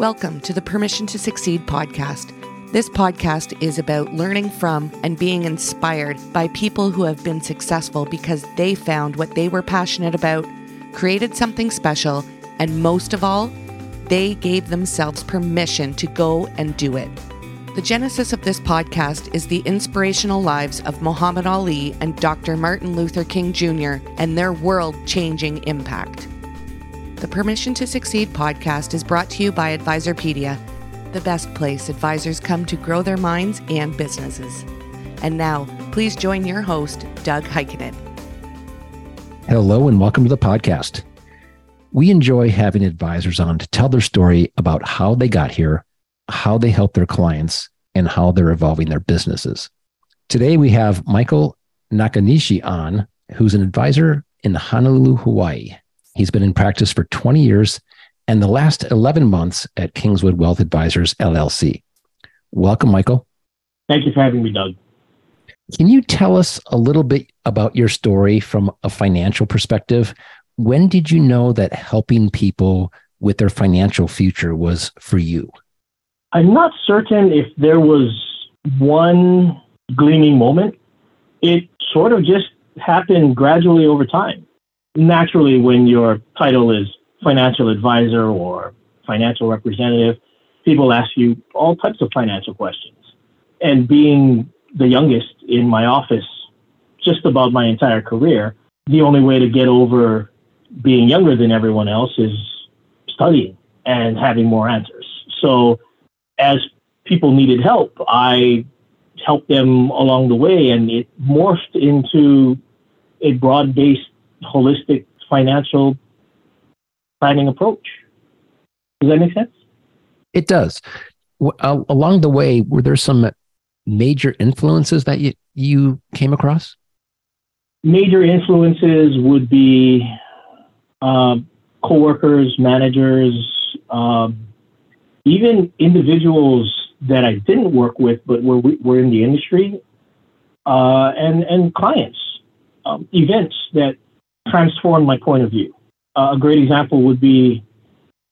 Welcome to the Permission to Succeed podcast. This podcast is about learning from and being inspired by people who have been successful because they found what they were passionate about, created something special, and most of all, they gave themselves permission to go and do it. The genesis of this podcast is the inspirational lives of Muhammad Ali and Dr. Martin Luther King Jr. and their world changing impact. The Permission to Succeed podcast is brought to you by Advisorpedia, the best place advisors come to grow their minds and businesses. And now, please join your host, Doug Heikkinen. Hello, and welcome to the podcast. We enjoy having advisors on to tell their story about how they got here, how they help their clients, and how they're evolving their businesses. Today, we have Michael Nakanishi on, who's an advisor in Honolulu, Hawaii. He's been in practice for 20 years and the last 11 months at Kingswood Wealth Advisors, LLC. Welcome, Michael. Thank you for having me, Doug. Can you tell us a little bit about your story from a financial perspective? When did you know that helping people with their financial future was for you? I'm not certain if there was one gleaming moment. It sort of just happened gradually over time naturally, when your title is financial advisor or financial representative, people ask you all types of financial questions. And being the youngest in my office, just about my entire career, the only way to get over being younger than everyone else is studying and having more answers. So, as people needed help, I helped them along the way, and it morphed into a broad based holistic financial planning approach. Does that make sense? It does. Uh, along the way, were there some major influences that you, you came across? Major influences would be uh, coworkers, managers, um, even individuals that I didn't work with but were, were in the industry, uh, and, and clients, um, events that transformed my point of view. Uh, a great example would be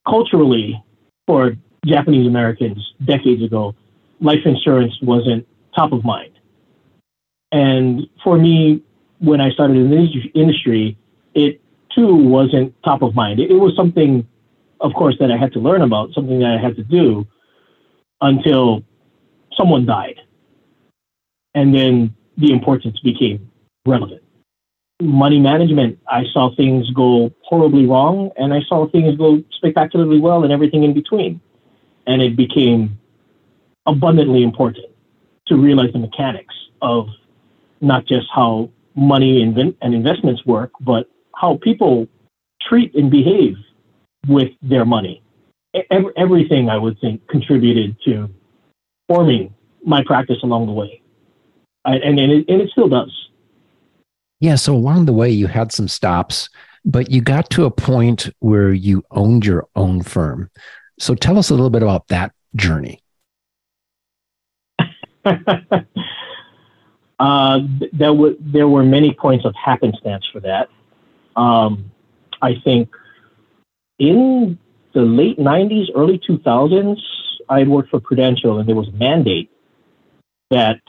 culturally for Japanese Americans decades ago, life insurance wasn't top of mind. And for me, when I started in the industry, it too wasn't top of mind. It, it was something, of course, that I had to learn about, something that I had to do until someone died. And then the importance became relevant money management, I saw things go horribly wrong and I saw things go spectacularly well and everything in between. And it became abundantly important to realize the mechanics of not just how money and investments work, but how people treat and behave with their money. Everything I would think contributed to forming my practice along the way. and, it, and it still does. Yeah. So along the way, you had some stops, but you got to a point where you owned your own firm. So tell us a little bit about that journey. uh, there, w- there were many points of happenstance for that. Um, I think in the late 90s, early 2000s, I had worked for Prudential, and there was a mandate that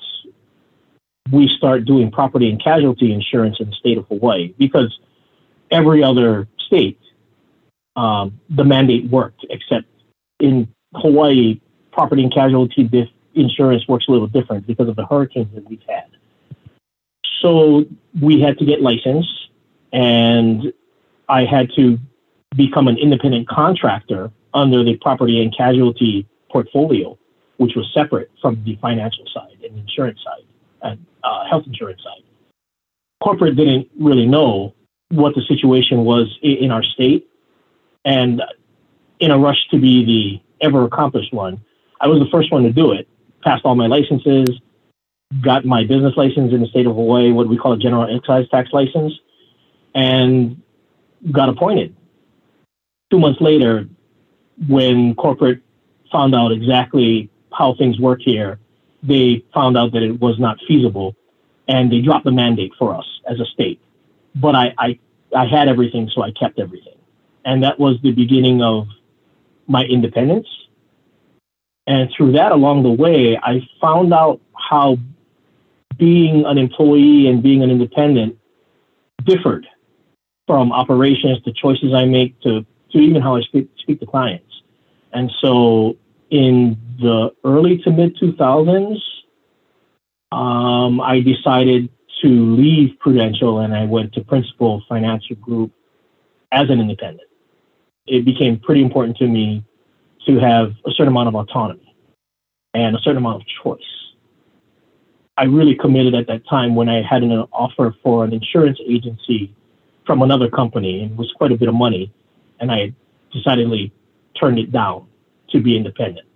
we start doing property and casualty insurance in the state of Hawaii because every other state, um, the mandate worked, except in Hawaii, property and casualty dif- insurance works a little different because of the hurricanes that we've had. So we had to get licensed, and I had to become an independent contractor under the property and casualty portfolio, which was separate from the financial side and insurance side uh, health insurance side. Corporate didn't really know what the situation was in our state, and in a rush to be the ever accomplished one, I was the first one to do it. Passed all my licenses, got my business license in the state of Hawaii, what we call a general excise tax license, and got appointed. Two months later, when corporate found out exactly how things work here, they found out that it was not feasible and they dropped the mandate for us as a state. But I, I, I had everything, so I kept everything. And that was the beginning of my independence And through that, along the way, I found out how being an employee and being an independent differed from operations to choices I make to, to even how I speak, speak to clients. And so in the early to mid 2000s, um, I decided to leave Prudential and I went to Principal Financial Group as an independent. It became pretty important to me to have a certain amount of autonomy and a certain amount of choice. I really committed at that time when I had an offer for an insurance agency from another company and it was quite a bit of money, and I decidedly turned it down to be independent.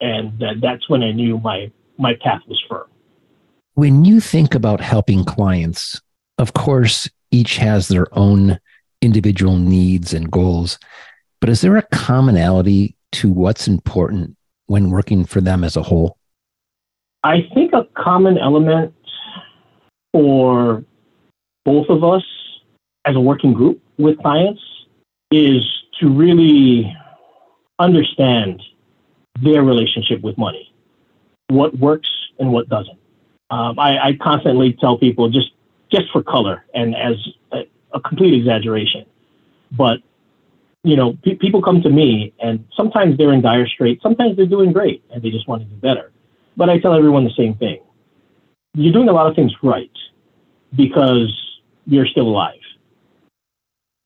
And that, that's when I knew my my path was firm. When you think about helping clients, of course, each has their own individual needs and goals, but is there a commonality to what's important when working for them as a whole? I think a common element for both of us as a working group with clients is to really understand their relationship with money, what works and what doesn't. Um, I, I, constantly tell people just just for color and as a, a complete exaggeration, but you know, pe- people come to me and sometimes they're in dire straits, sometimes they're doing great and they just want to do better. But I tell everyone the same thing: you're doing a lot of things right because you're still alive.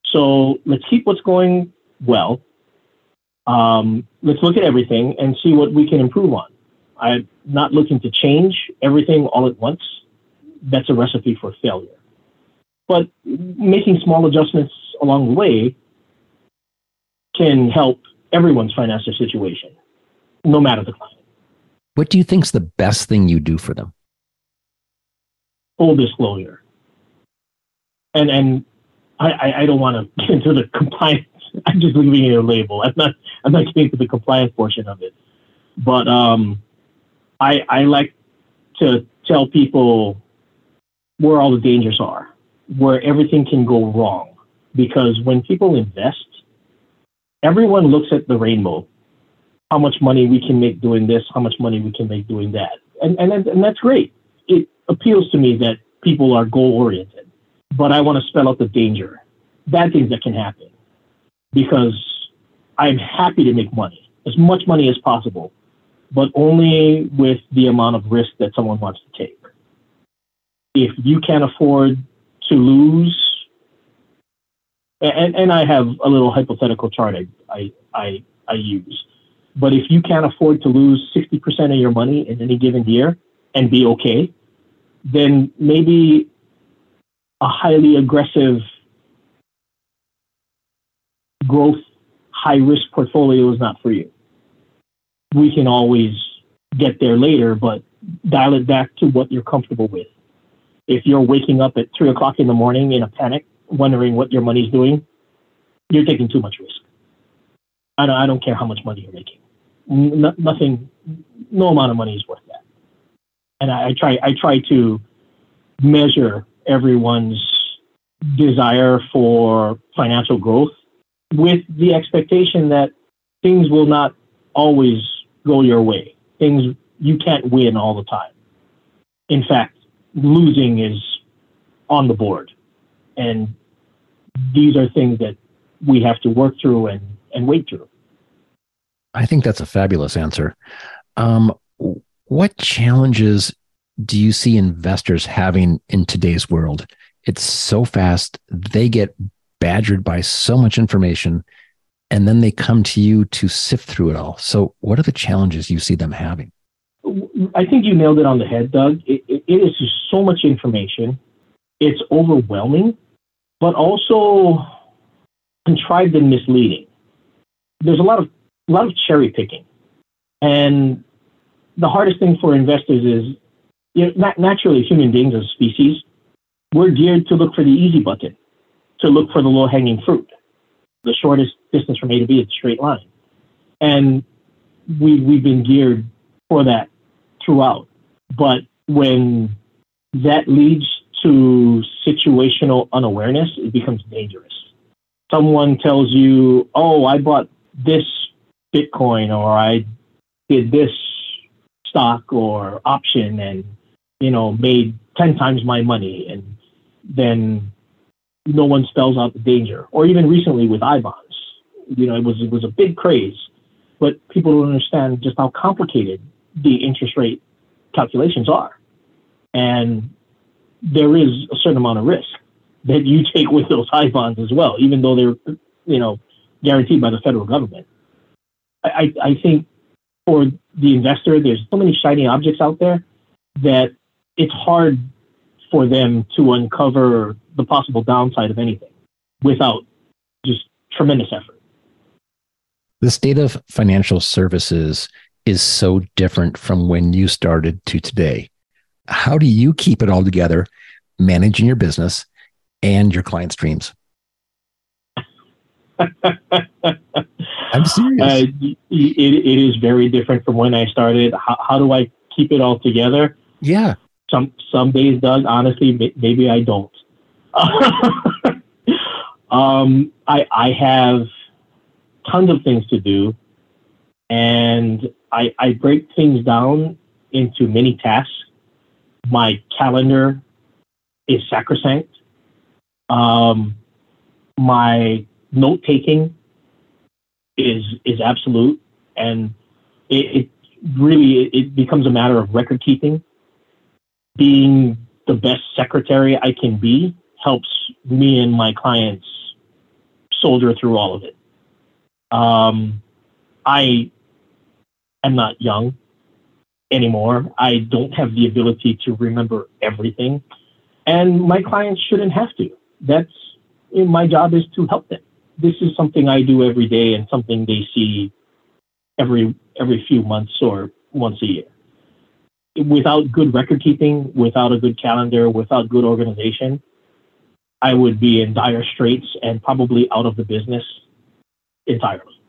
So let's keep what's going well um, let's look at everything and see what we can improve on. I'm not looking to change everything all at once. That's a recipe for failure. But making small adjustments along the way can help everyone's financial situation, no matter the client. What do you think is the best thing you do for them? Full disclosure. And and I, I don't want to get into the compliance I'm just leaving it a label. I'm not I'm not getting to the compliance portion of it. But um, I I like to tell people where all the dangers are, where everything can go wrong. Because when people invest, everyone looks at the rainbow, how much money we can make doing this, how much money we can make doing that, and and and that's great. It appeals to me that people are goal oriented, but I want to spell out the danger, bad things that can happen because I'm happy to make money, as much money as possible, but only with the amount of risk that someone wants to take. If you can't afford to lose, and, and I have a little hypothetical chart I, I, I, I use, but if you can't afford to lose 60% of your money in any given year and be okay, then maybe a highly aggressive growth, high risk portfolio is not for you. We can always get there later, but dial it back to what you're comfortable with. If you're waking up at three o'clock in the morning in a panic, wondering what your money's doing, you're taking too much risk. I don't, I don't care how much money you're making. Nothing, no amount of money is worth that. And I, I try, I try to measure everyone's desire for financial growth with the expectation that things will not always go your way. Things you can't win all the time. In fact, losing is on the board. And these are things that we have to work through and, and wait through. I think that's a fabulous answer. Um, what challenges do you see investors having in today's world? It's so fast, they get badgered by so much information and then they come to you to sift through it all. So, what are the challenges you see them having? I think you nailed it on the head, Doug. it, it, it is just so much information. It's overwhelming, but also contrived and misleading. There's a lot of a lot of cherry picking, and the hardest thing for investors is, you know, naturally human beings as a species, we're geared to look for the easy button to look for the low hanging fruit. The shortest distance from A to B is a straight line. And we, we've been geared for that throughout. But when that leads to situational unawareness, it becomes dangerous. Someone tells you, oh, I bought this Bitcoin or I did this stock or option and, you know, made 10 times my money. And then no one spells out the danger. Or even recently with I bonds, you know, it was, it was a big craze, but people don't understand just how complicated the interest rate calculations are. And there is a certain amount of risk that you take with those I bonds as well, even though they're, you know, guaranteed by the federal government. I, I think for the investor, there's so many shiny objects out there that it's hard for them to uncover the possible downside of anything without just tremendous effort. The state of financial services is so different from when you started to today. How do you keep it all together, managing your business and your client streams? I'm serious. Uh, it, it is very different from when I started. How, how do I keep it all together? Yeah. Some some days, Doug. Honestly, maybe I don't. um, I I have tons of things to do, and I I break things down into many tasks. My calendar is sacrosanct. Um, my note taking is is absolute, and it, it really it becomes a matter of record keeping. Being the best secretary I can be helps me and my clients soldier through all of it. Um, I am not young anymore. I don't have the ability to remember everything, and my clients shouldn't have to. That's my job is to help them this is something I do every day and something they see every every few months or once a year. Without good record keeping, without a good calendar, without good organization, I would be in dire straits and probably out of the business entirely.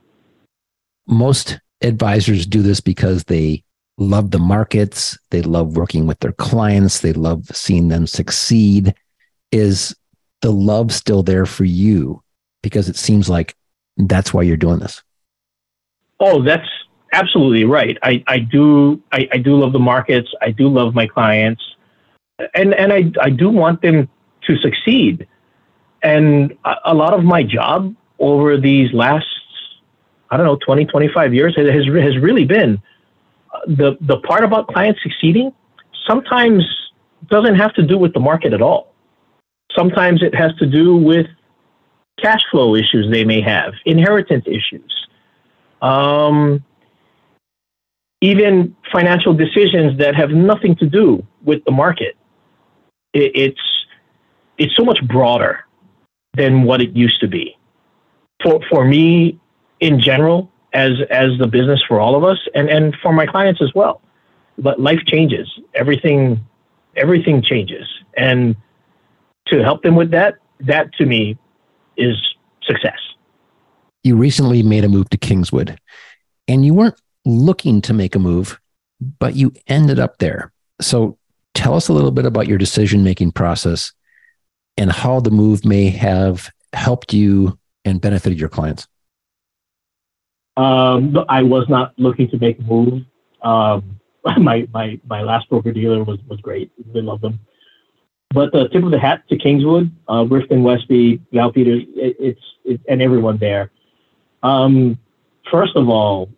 Most advisors do this because they love the markets, they love working with their clients, they love seeing them succeed. Is the love still there for you because it seems like that's why you're doing this. Oh, that's absolutely right. I, I do I, I do love the markets. I do love my clients, and and I I do want them to succeed. And a, lot of my job over these last I don't know 20 25 years has has really been uh, the the part about clients succeeding sometimes doesn't have to do with the market at all. Sometimes it has to do with cash flow issues they may have, inheritance issues, um, even financial decisions that have nothing to do with the market. It, it's it's so much broader than what it used to be. For for me, in general, as as the business for all of us, and and for my clients as well. But life changes. Everything everything changes, and to help them with that, that to me is success. You recently made a move to Kingswood, and you weren't looking to make a move, but you ended up there. So tell us a little bit about your decision making process and how the move may have helped you and benefited your clients. Um, I was not looking to make a move. Um, my, my, my last broker dealer was, was great. We love them. But the tip of the hat to Kingswood, uh, Westby, Gal Peters, it, it's it, and everyone there. Um, first of all,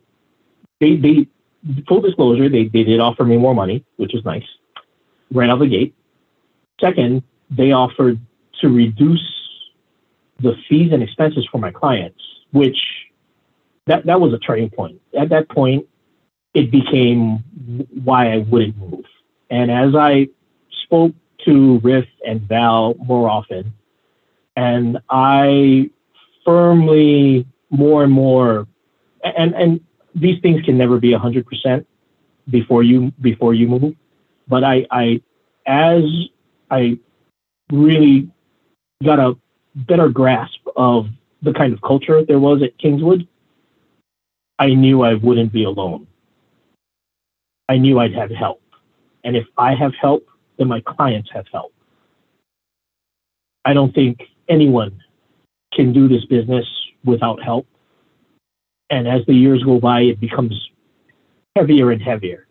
they they full disclosure, they they did offer me more money, which was nice, right out the gate. Second, they offered to reduce the fees and expenses for my clients, which that that was a turning point. At that point, it became why I wouldn't move. And as I spoke to Riff and Val more often. And I firmly more and more and and these things can never be hundred percent before you before you move. But I I as I really got a better grasp of the kind of culture there was at Kingswood, I knew I wouldn't be alone. I knew I'd have help. And if I have help, then my clients have help. I don't think anyone can do this business without help. And as the years go by, it becomes heavier and heavier.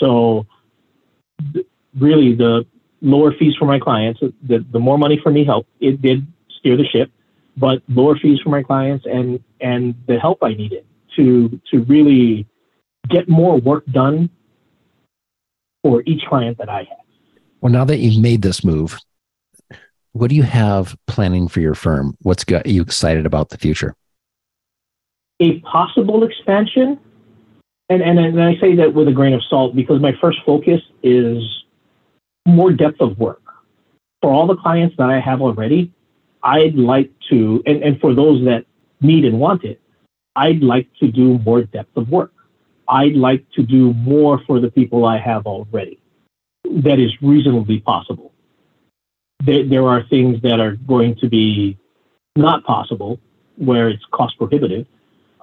So, th- really, the lower fees for my clients, the, the more money for me helped. It did steer the ship, but lower fees for my clients and and the help I needed to to really get more work done for each client that I have. Well, now that you've made this move, what do you have planning for your firm? What's got you excited about the future? A possible expansion, and, and, and I say that with a grain of salt because my first focus is more depth of work. For all the clients that I have already, I'd like to, and, and for those that need and want it, I'd like to do more depth of work. I'd like to do more for the people I have already. That is reasonably possible. There, there are things that are going to be not possible where it's cost prohibitive.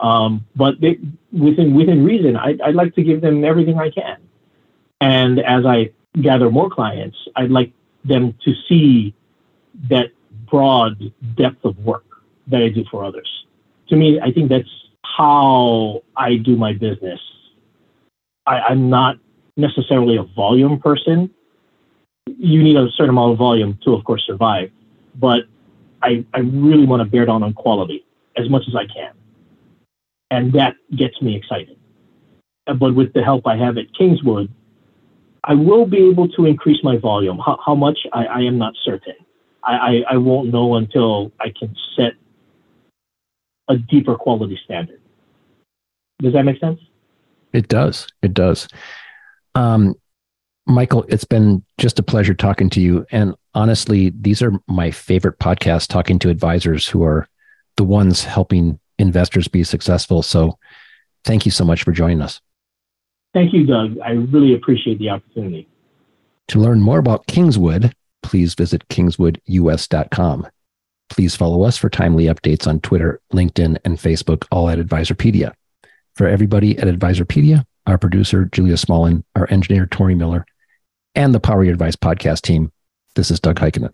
Um, but they, within within reason, I, I'd like to give them everything I can. And as I gather more clients, I'd like them to see that broad depth of work that I do for others. To me, I think that's how I do my business. I, I'm not necessarily a volume person. You need a certain amount of volume to, of course, survive. But I, I really want to bear down on quality as much as I can. And that gets me excited. But with the help I have at Kingswood, I will be able to increase my volume. How, how much, I, I, am not certain. I, I, I won't know until I can set a deeper quality standard. Does that make sense? It does. It does. Um, Michael, it's been just a pleasure talking to you. And honestly, these are my favorite podcasts talking to advisors who are the ones helping investors be successful. So thank you so much for joining us. Thank you, Doug. I really appreciate the opportunity. To learn more about Kingswood, please visit kingswoodus.com. Please follow us for timely updates on Twitter, LinkedIn, and Facebook, all at Advisorpedia. For everybody at Advisorpedia, our producer, Julia Smallin, our engineer, Tori Miller, and the Power Your Advice podcast team, this is Doug Heikkinen.